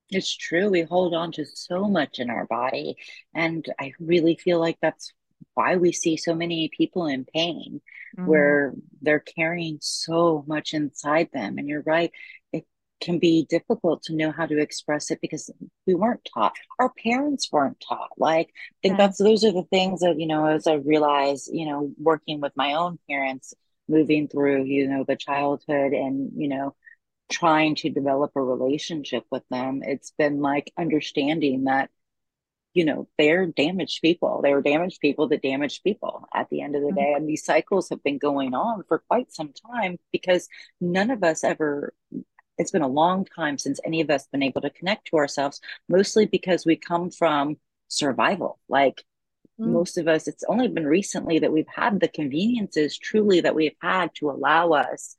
It's true. We hold on to so much in our body. And I really feel like that's why we see so many people in pain, mm-hmm. where they're carrying so much inside them. And you're right, it can be difficult to know how to express it because we weren't taught. Our parents weren't taught. Like, I think yeah. that's those are the things that, you know, as I realize, you know, working with my own parents, moving through, you know, the childhood and, you know, trying to develop a relationship with them, it's been like understanding that, you know, they're damaged people. They were damaged people that damaged people at the end of the mm-hmm. day. And these cycles have been going on for quite some time because none of us ever it's been a long time since any of us been able to connect to ourselves mostly because we come from survival like mm. most of us it's only been recently that we've had the conveniences truly that we've had to allow us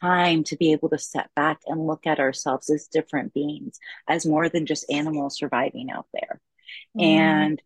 time to be able to step back and look at ourselves as different beings, as more than just animals surviving out there. Mm. And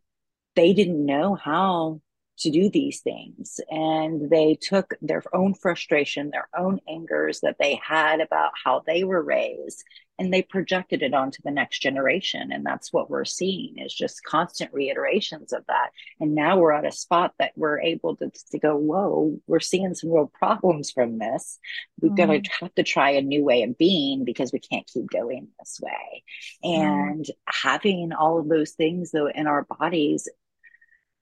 they didn't know how to do these things. And they took their own frustration, their own angers that they had about how they were raised, and they projected it onto the next generation. And that's what we're seeing is just constant reiterations of that. And now we're at a spot that we're able to, to go, whoa, we're seeing some real problems from this. We've mm. got to have to try a new way of being because we can't keep going this way. Mm. And having all of those things though in our bodies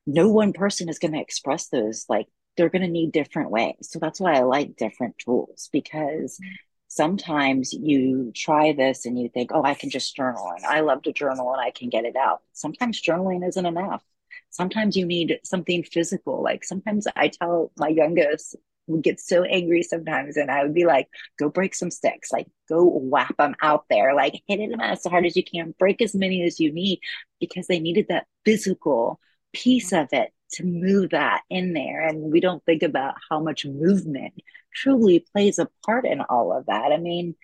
no one person is going to express those like they're going to need different ways. So that's why i like different tools because mm-hmm. sometimes you try this and you think oh i can just journal and i love to journal and i can get it out. Sometimes journaling isn't enough. Sometimes you need something physical. Like sometimes i tell my youngest would get so angry sometimes and i would be like go break some sticks. Like go whap them out there. Like hit them as hard as you can. Break as many as you need because they needed that physical piece of it to move that in there. And we don't think about how much movement truly plays a part in all of that. I mean,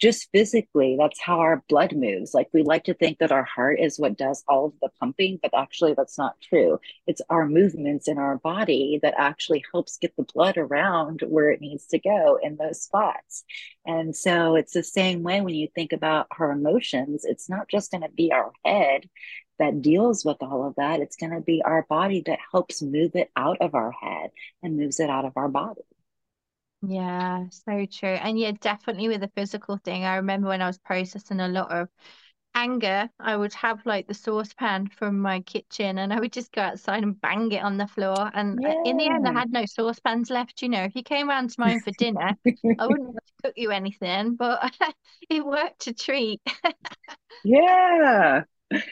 just physically, that's how our blood moves. Like we like to think that our heart is what does all of the pumping, but actually that's not true. It's our movements in our body that actually helps get the blood around where it needs to go in those spots. And so it's the same way when you think about our emotions, it's not just going to be our head that deals with all of that. It's going to be our body that helps move it out of our head and moves it out of our body. Yeah, so true. And yeah, definitely with the physical thing. I remember when I was processing a lot of anger, I would have like the saucepan from my kitchen and I would just go outside and bang it on the floor. And yeah. in the end, I had no saucepans left. You know, if you came around to mine for dinner, I wouldn't cook you anything, but it worked a treat. yeah.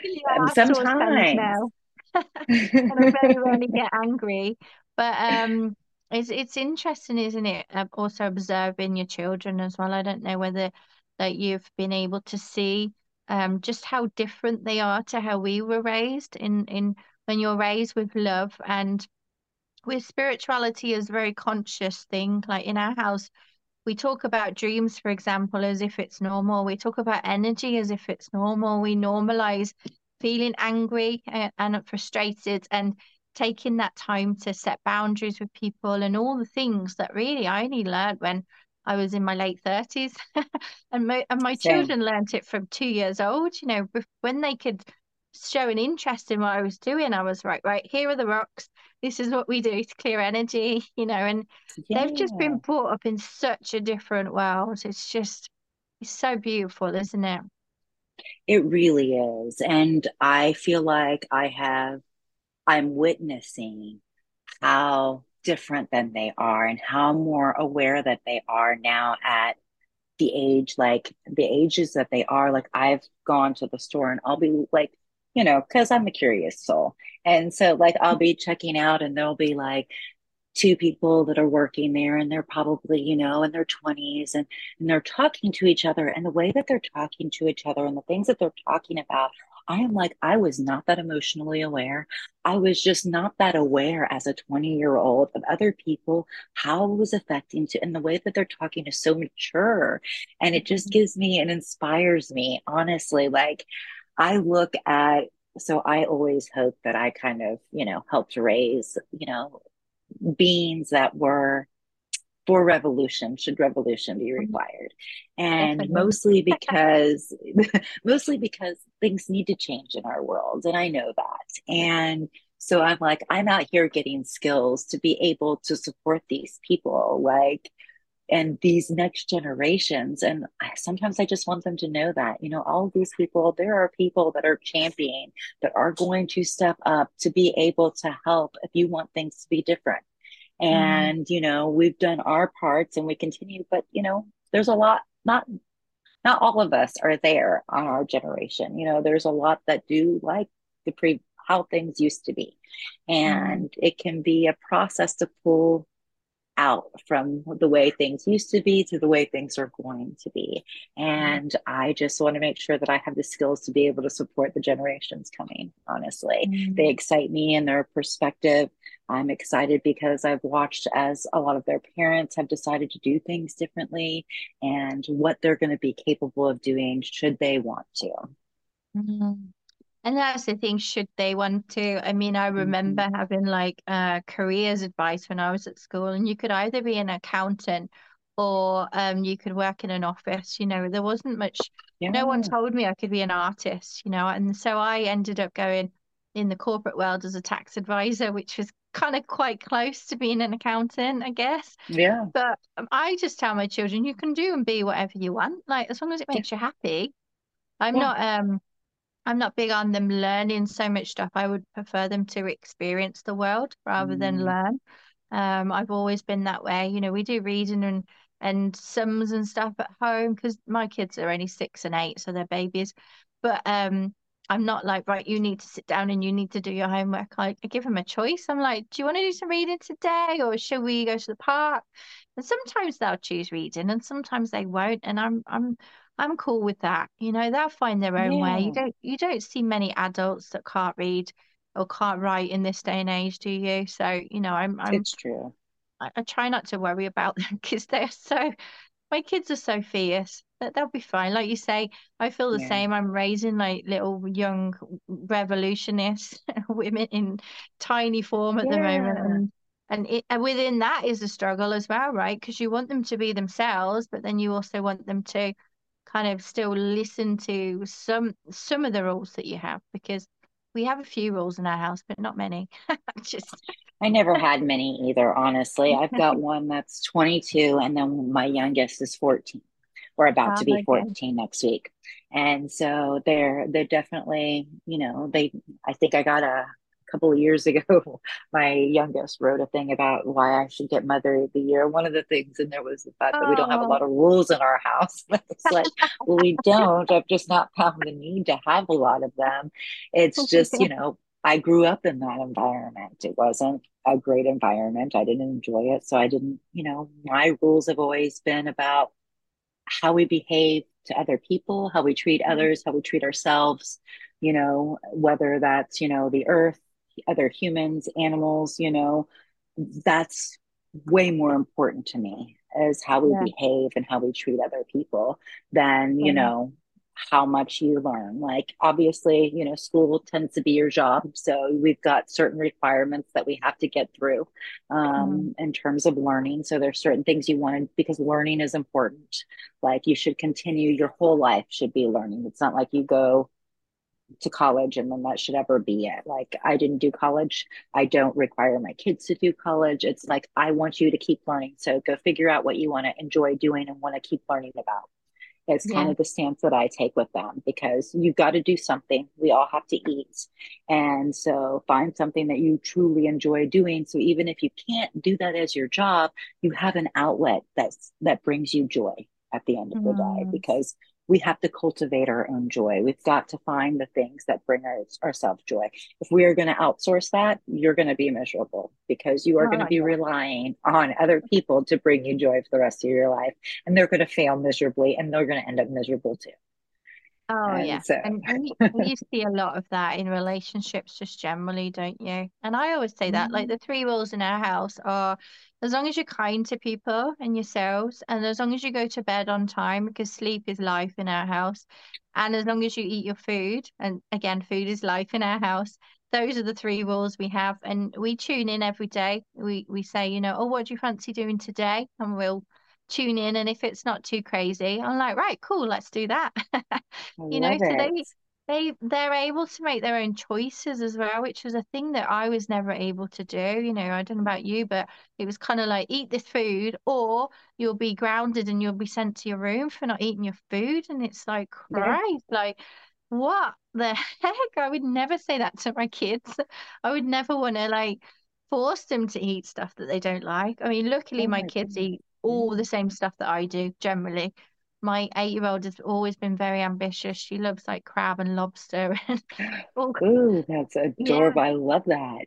Yeah, sometimes now. and I very rarely get angry. But um it's it's interesting, isn't it? Also observing your children as well. I don't know whether that you've been able to see um just how different they are to how we were raised in in when you're raised with love and with spirituality is a very conscious thing. Like in our house, we talk about dreams, for example, as if it's normal. We talk about energy as if it's normal. We normalize feeling angry and, and frustrated and taking that time to set boundaries with people and all the things that really I only learned when I was in my late 30s. and my, and my children learned it from two years old. You know, when they could show an interest in what I was doing, I was right, right, here are the rocks. This is what we do to clear energy, you know, and yeah. they've just been brought up in such a different world. It's just, it's so beautiful, isn't it? It really is. And I feel like I have, I'm witnessing how different than they are and how more aware that they are now at the age, like the ages that they are. Like I've gone to the store and I'll be like, you know, because I'm a curious soul. And so, like, I'll be checking out and there'll be like two people that are working there and they're probably, you know, in their 20s and, and they're talking to each other. And the way that they're talking to each other and the things that they're talking about I am like, I was not that emotionally aware. I was just not that aware as a 20 year old of other people, how it was affecting to, and the way that they're talking is so mature. And it just mm-hmm. gives me and inspires me, honestly. Like, I look at, so I always hope that I kind of, you know, helped raise, you know, beings that were for revolution should revolution be mm-hmm. required and Definitely. mostly because mostly because things need to change in our world and i know that and so i'm like i'm out here getting skills to be able to support these people like and these next generations and I, sometimes i just want them to know that you know all of these people there are people that are championing that are going to step up to be able to help if you want things to be different Mm-hmm. and mm. you know we've done our parts and we continue but you know there's a lot not not all of us are there on our generation you know there's a lot that do like the pre how things used to be and mm. it can be a process to pull out from the way things used to be to the way things are going to be. And I just want to make sure that I have the skills to be able to support the generations coming, honestly. Mm-hmm. They excite me and their perspective. I'm excited because I've watched as a lot of their parents have decided to do things differently and what they're going to be capable of doing should they want to. Mm-hmm. And that's the thing, should they want to? I mean, I remember mm-hmm. having like uh, careers advice when I was at school, and you could either be an accountant or um, you could work in an office. You know, there wasn't much, yeah. no one told me I could be an artist, you know, and so I ended up going in the corporate world as a tax advisor, which was kind of quite close to being an accountant, I guess. Yeah. But um, I just tell my children, you can do and be whatever you want, like as long as it makes you happy. I'm yeah. not um I'm not big on them learning so much stuff. I would prefer them to experience the world rather mm. than learn. Um, I've always been that way. You know, we do reading and and sums and stuff at home because my kids are only six and eight, so they're babies. But um, I'm not like, right, you need to sit down and you need to do your homework. I, I give them a choice. I'm like, do you want to do some reading today or should we go to the park? And sometimes they'll choose reading and sometimes they won't. And I'm I'm I'm cool with that. You know, they'll find their own yeah. way. You don't you don't see many adults that can't read or can't write in this day and age, do you? So, you know, I'm I'm it's true. I, I try not to worry about them because they're so my kids are so fierce that they'll be fine. Like you say, I feel the yeah. same. I'm raising like little young revolutionist women in tiny form at yeah. the moment. And and, it, and within that is a struggle as well, right? Because you want them to be themselves, but then you also want them to kind of still listen to some some of the rules that you have because we have a few rules in our house but not many. Just i never had many either honestly. I've got one that's 22 and then my youngest is 14 we're about oh, to be 14 next week. And so they're they're definitely you know they i think i got a couple of years ago, my youngest wrote a thing about why I should get Mother of the Year. One of the things in there was the fact oh. that we don't have a lot of rules in our house. it's like, well, we don't. I've just not found the need to have a lot of them. It's just, you know, I grew up in that environment. It wasn't a great environment. I didn't enjoy it. So I didn't, you know, my rules have always been about how we behave to other people, how we treat mm-hmm. others, how we treat ourselves, you know, whether that's, you know, the earth, other humans, animals, you know, that's way more important to me as how we Yeah. behave and how we treat other people than, you Yeah. know, how much you learn. Like, obviously, you know, school tends to be your job. So we've got certain requirements that we have to get through um, in terms of learning. So there's certain things you want to, because learning is important. Like, you should continue your whole life, should be learning. It's not like you go to college and then that should ever be it. Like, I didn't do college. I don't require my kids to do college. It's like, I want you to keep learning. So go figure out what you want to enjoy doing and want to keep learning about. It's kind of the stance that I take with them because you've got to do something. We all have to eat. And so find something that you truly enjoy doing. So even if you can't do that as your job, you have an outlet that's that brings you joy at the end of the day Mm. because we have to cultivate our own joy. We've got to find the things that bring our, ourselves joy. If we are going to outsource that, you're going to be miserable because you are going to Oh, be yeah. relying on other people to bring you joy for the rest of your life. And they're going to fail miserably and they're going to end up miserable too. Oh And yeah. so, And you, see a lot of that in relationships just generally, don't you? And I always say that, like mm, the three rules in our house are as long as you're kind to people and yourselves, and as long as you go to bed on time, because sleep is life in our house, and as long as you eat your food, and again, food is life in our house. Those are the three rules we have, and we tune in every day. We we say, you know, oh, what do you fancy doing today? And we'll tune in, and if it's not too crazy, I'm like, right, cool, let's do that. You know, love so they they they're able to make their own choices as well, which was a thing that I was never able to do. You know, I don't know about you, but it was kind of like eat this food or you'll be grounded and you'll be sent to your room for not eating your food. And it's like, Yeah. Like what the heck? I would never say that to my kids. I would never want to like force them to eat stuff that they don't like. I mean, luckily Oh my my kids goodness. eat mm. all the same stuff that I do generally my eight-year-old has always been very ambitious. She loves like crab and lobster and all, Ooh, that's yeah, adorable. I love that.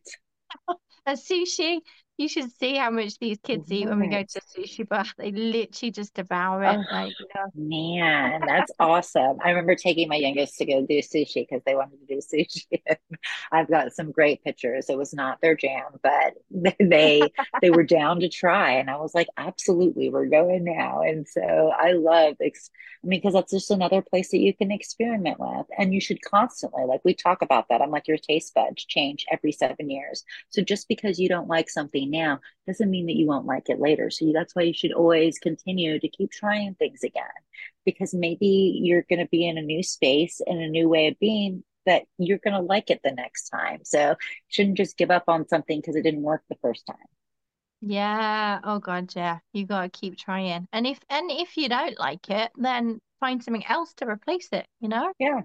and sushi. You should see how much these kids eat when we go to sushi bar. They literally just devour it. Oh, Like, you know, man, that's awesome. I remember taking my youngest to go do sushi because they wanted to do sushi. I've got some great pictures. It was not their jam, but they they were down to try, and I was like, absolutely, we're going now. And so I love, ex I mean, because that's just another place that you can experiment with, and you should constantly, like we talk about that. I'm like, your taste buds change every seven years. So just because you don't like something now doesn't mean that you won't like it later. So that's why you should always continue to keep trying things again, because maybe you're going to be in a new space and a new way of being that you're going to like it the next time. So you shouldn't just give up on something because it didn't work the first time. yeah. Oh God, yeah. You gotta keep trying. And if and if you don't like it, then find something else to replace it, you know? Yeah.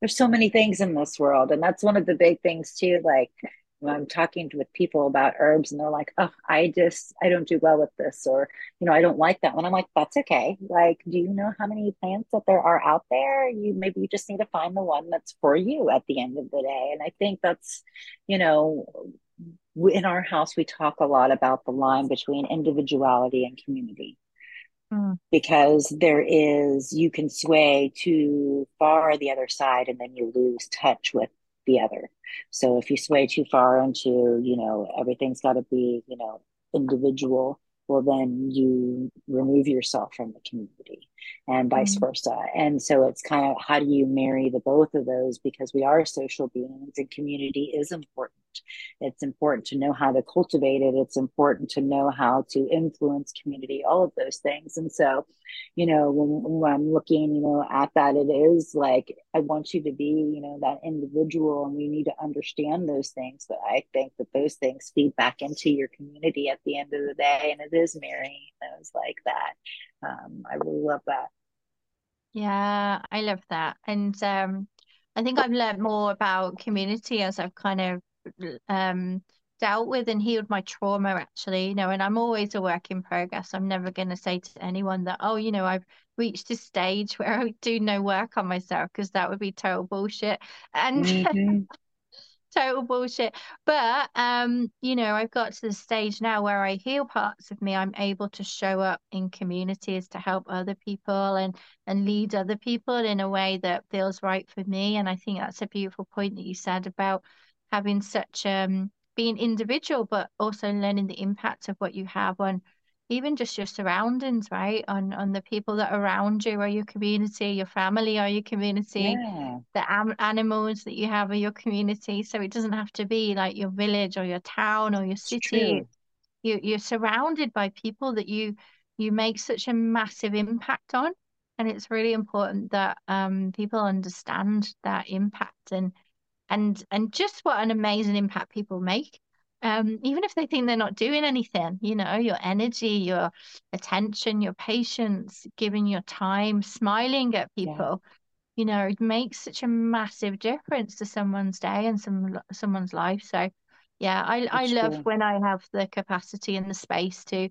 there's so many things in this world and that's one of the big things too like when i'm talking with people about herbs and they're like oh i just i don't do well with this or you know i don't like that one i'm like that's okay. Like do you know how many plants that there are out there? You maybe you just need to find the one that's for you at the end of the day. And i think that's you know in our house we talk a lot about the line between individuality and community. Mm, because there is you can sway too far the other side and then you lose touch with the other. So if you sway too far into you know everything's got to be you know individual well then you remove yourself from the community and vice mm, versa. And so it's kind of how do you marry the both of those? Because we are social beings and community is important it's important to know how to cultivate it. It's important to know how to influence community, all of those things. And so, you know, when, when I'm looking, you know, at that, it is like, I want you to be, you know, that individual and we need to understand those things. But I think that those things feed back into your community at the end of the day. And it is marrying those like that. Um, I really love that. yeah, I love that. And um I think I've learned more about community as I've kind of um dealt with and healed my trauma actually, you know, and I'm always a work in progress. I'm never going to say to anyone that, oh, you know, I've reached a stage where I do no work on myself because that would be total bullshit. And Mm-hmm. total bullshit. But um, you know, I've got to the stage now where I heal parts of me. I'm able to show up in communities to help other people and and lead other people in a way that feels right for me. And I think that's a beautiful point that you said about having such um being individual, but also learning the impact of what you have on even just your surroundings, right? On on the people that are around you or your community, your family or your community, Yeah, the am animals that you have in your community. So it doesn't have to be like your village or your town or your city. true. You you're surrounded by people that you you make such a massive impact on. And it's really important that um people understand that impact and and and just what an amazing impact people make. Um, even if they think they're not doing anything, you know, your energy, your attention, your patience, giving your time, smiling at Yeah, people, you know, it makes such a massive difference to someone's day and some someone's life. So, yeah, I I love true. when I have the capacity and the space to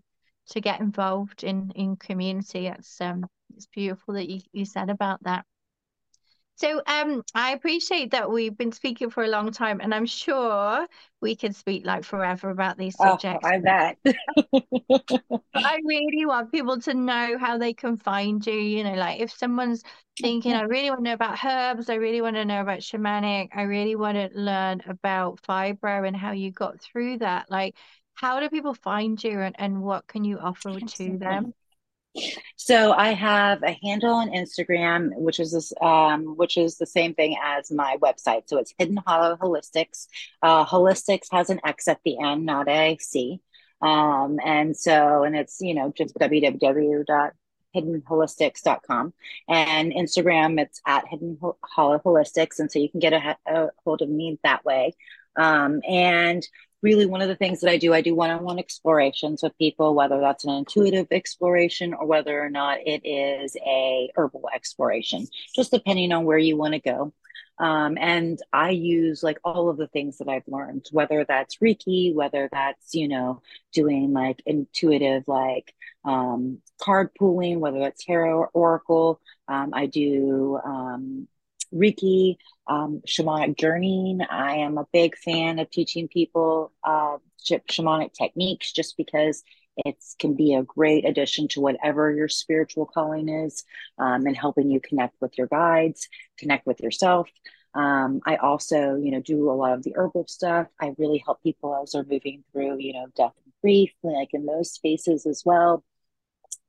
to get involved in in community. It's um it's beautiful that you you said about that. So um, I appreciate that we've been speaking for a long time, and I'm sure we can speak like forever about these Oh, subjects. I bet. I really want people to know how they can find you. You know, like if someone's thinking, I really want to know about herbs, I really want to know about shamanic, I really want to learn about fibro and how you got through that. Like, how do people find you and, and what can you offer to them? So I have a handle on Instagram, which is this, um, which is the same thing as my website. So it's Hidden Hollow Holistix. Uh, Holistix has an X at the end, not a C. Um, and so, and it's you know just www.hiddenholistix.com and Instagram. It's at Hidden Hollow Holistix, and so you can get a, a hold of me that way. Um, and really one of the things that I do, I do one-on-one explorations with people, whether that's an intuitive exploration or whether or not it is a herbal exploration, just depending on where you want to go. Um, and I use like all of the things that I've learned, whether that's Reiki, whether that's, you know, doing like intuitive, like um, card pooling, whether that's tarot or oracle. Um, I do um, Reiki, um, shamanic journeying. I am a big fan of teaching people uh, shamanic techniques just because it can be a great addition to whatever your spiritual calling is um, and helping you connect with your guides, connect with yourself. Um, I also, you know, do a lot of the herbal stuff. I really help people as they're moving through, you know, death and grief, like in those spaces as well.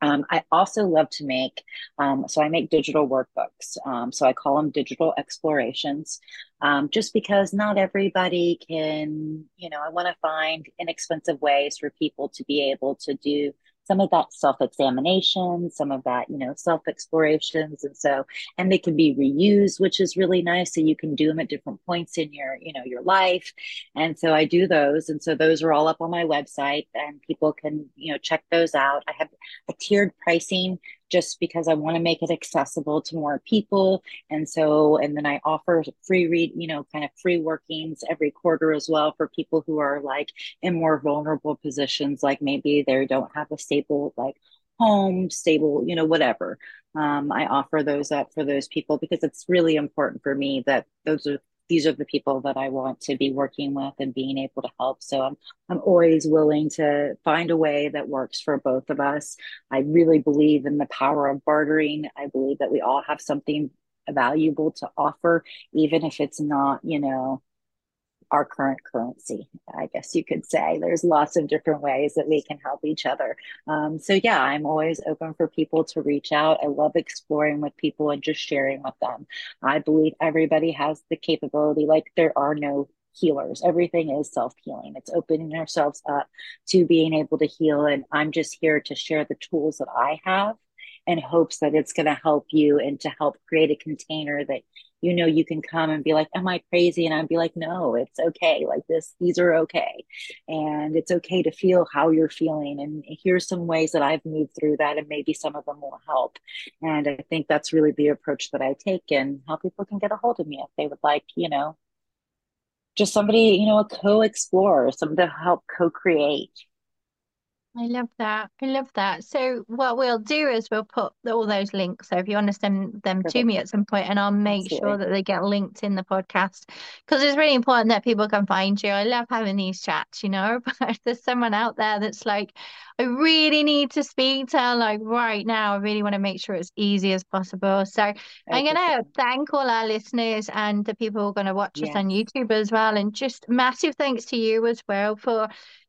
Um, I also love to make, um, so I make digital workbooks. Um, so I call them digital explorations, um, just because not everybody can, you know, I want to find inexpensive ways for people to be able to do some of that self examination, some of that, you know, self explorations. And so, and they can be reused, which is really nice. So you can do them at different points in your, you know, your life. And so I do those. And so those are all up on my website and people can, you know, check those out. I have a tiered pricing just because I want to make it accessible to more people. And so, and then I offer free read, you know, kind of free workings every quarter as well for people who are like in more vulnerable positions, like maybe they don't have a stable, like, home stable you know whatever um, i offer those up for those people because it's really important for me that those are these are the people that I want to be working with and being able to help. So I'm I'm always willing to find a way that works for both of us. I really believe in the power of bartering. I believe that we all have something valuable to offer, even if it's not, you know, our current currency, I guess you could say. There's lots of different ways that we can help each other. Um, so, yeah, I'm always open for people to reach out. I love exploring with people and just sharing with them. I believe everybody has the capability, like, there are no healers. Everything is self healing. It's opening ourselves up to being able to heal. And I'm just here to share the tools that I have in hopes that it's going to help you and to help create a container that you know you can come and be like am i crazy? And i'd be like no it's okay. Like this these are okay. And it's okay to feel how you're feeling. And here's some ways that i've moved through that and maybe some of them will help. And i think that's really the approach that i take and how people can get a hold of me if they would like you know. Just somebody you know a co-explorer somebody to help co-create I love that. I love that. So what we'll do is we'll put all those links. So if you want to send them to me at some point, and I'll make sure that they get linked in the podcast because it's really important that people can find you. I love having these chats, you know. But if there's someone out there that's like, I really need to speak to, like right now, I really want to make sure it's easy as possible. So I'm gonna thank all our listeners and the people who are gonna watch us on YouTube as well. And just massive thanks to you as well for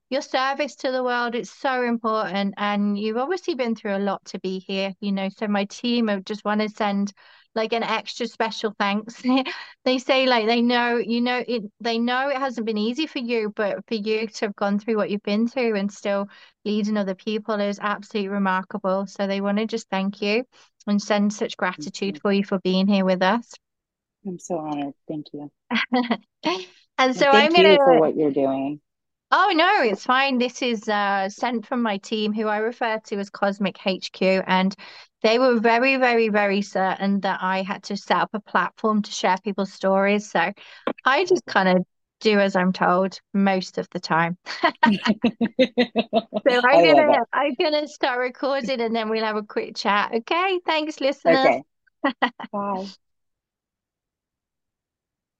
your service to the world is so important. And you've obviously been through a lot to be here, you know. So my team I just want to send like an extra special thanks. they say like they know, you know, it they know it hasn't been easy for you, but for you to have gone through what you've been through and still leading other people is absolutely remarkable. So they want to just thank you and send such gratitude for you for being here with us. I'm so honored. Thank you. and so thank I'm gonna you for what you're doing. Oh no, it's fine. This is uh, sent from my team, who I refer to as Cosmic HQ, and they were very, very, very certain that I had to set up a platform to share people's stories. So I just kind of do as I'm told most of the time. so I'm gonna I'm gonna start recording and then we'll have a quick chat. Okay, thanks, listeners. Okay. Bye.